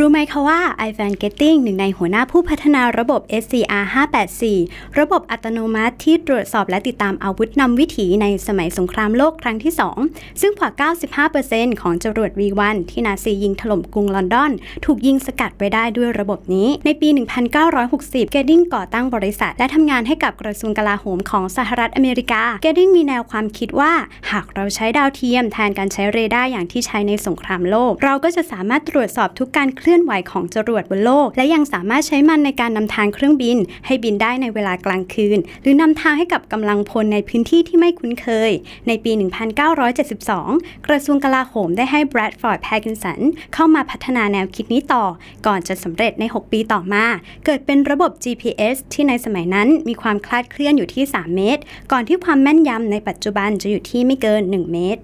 รู้ไหมคะว่า iVan Getting หนึ่งในหัวหน้าผู้พัฒนาระบบ SCR 584 ระบบอัตโนมัติที่ตรวจสอบและติดตามอาวุธนำวิถีในสมัยสงครามโลกครั้งที่ 2 ซึ่งกว่า 95%ของจรวด V1 ที่นาซียิงถล่มกรุงลอนดอน ถูกยิงสกัดไว้ได้ด้วยระบบนี้ ในปี 1960 Getting ก่อตั้งบริษัท และทำงานให้กับกระทรวงกลาโหมของสหรัฐอเมริกา Getting มีแนวความคิดว่า หากเราใช้ดาวเทียมแทนการใช้เรดาร์อย่างที่ใช้ในสงครามโลก เราก็จะสามารถตรวจสอบทุกการเคคลื่อนไหวของจรวดบนโลก และยังสามารถใช้มันในการนำทางเครื่องบิน ให้บินได้ในเวลากลางคืน หรือนำทางให้กับกำลังพลในพื้นที่ที่ไม่คุ้นเคย ในปี 1972 กระทรวงกลาโหมได้ให้ Bradford Pattinson เข้ามาพัฒนาแนวคิดนี้ต่อ ก่อนจะสำเร็จใน 6 ปีต่อมา เกิดเป็นระบบ GPS ที่ในสมัยนั้นมีความคลาดเคลื่อนอยู่ที่ 3 เมตร ก่อนที่ความแม่นยำในปัจจุบันจะอยู่ที่ไม่เกิน 1 เมตร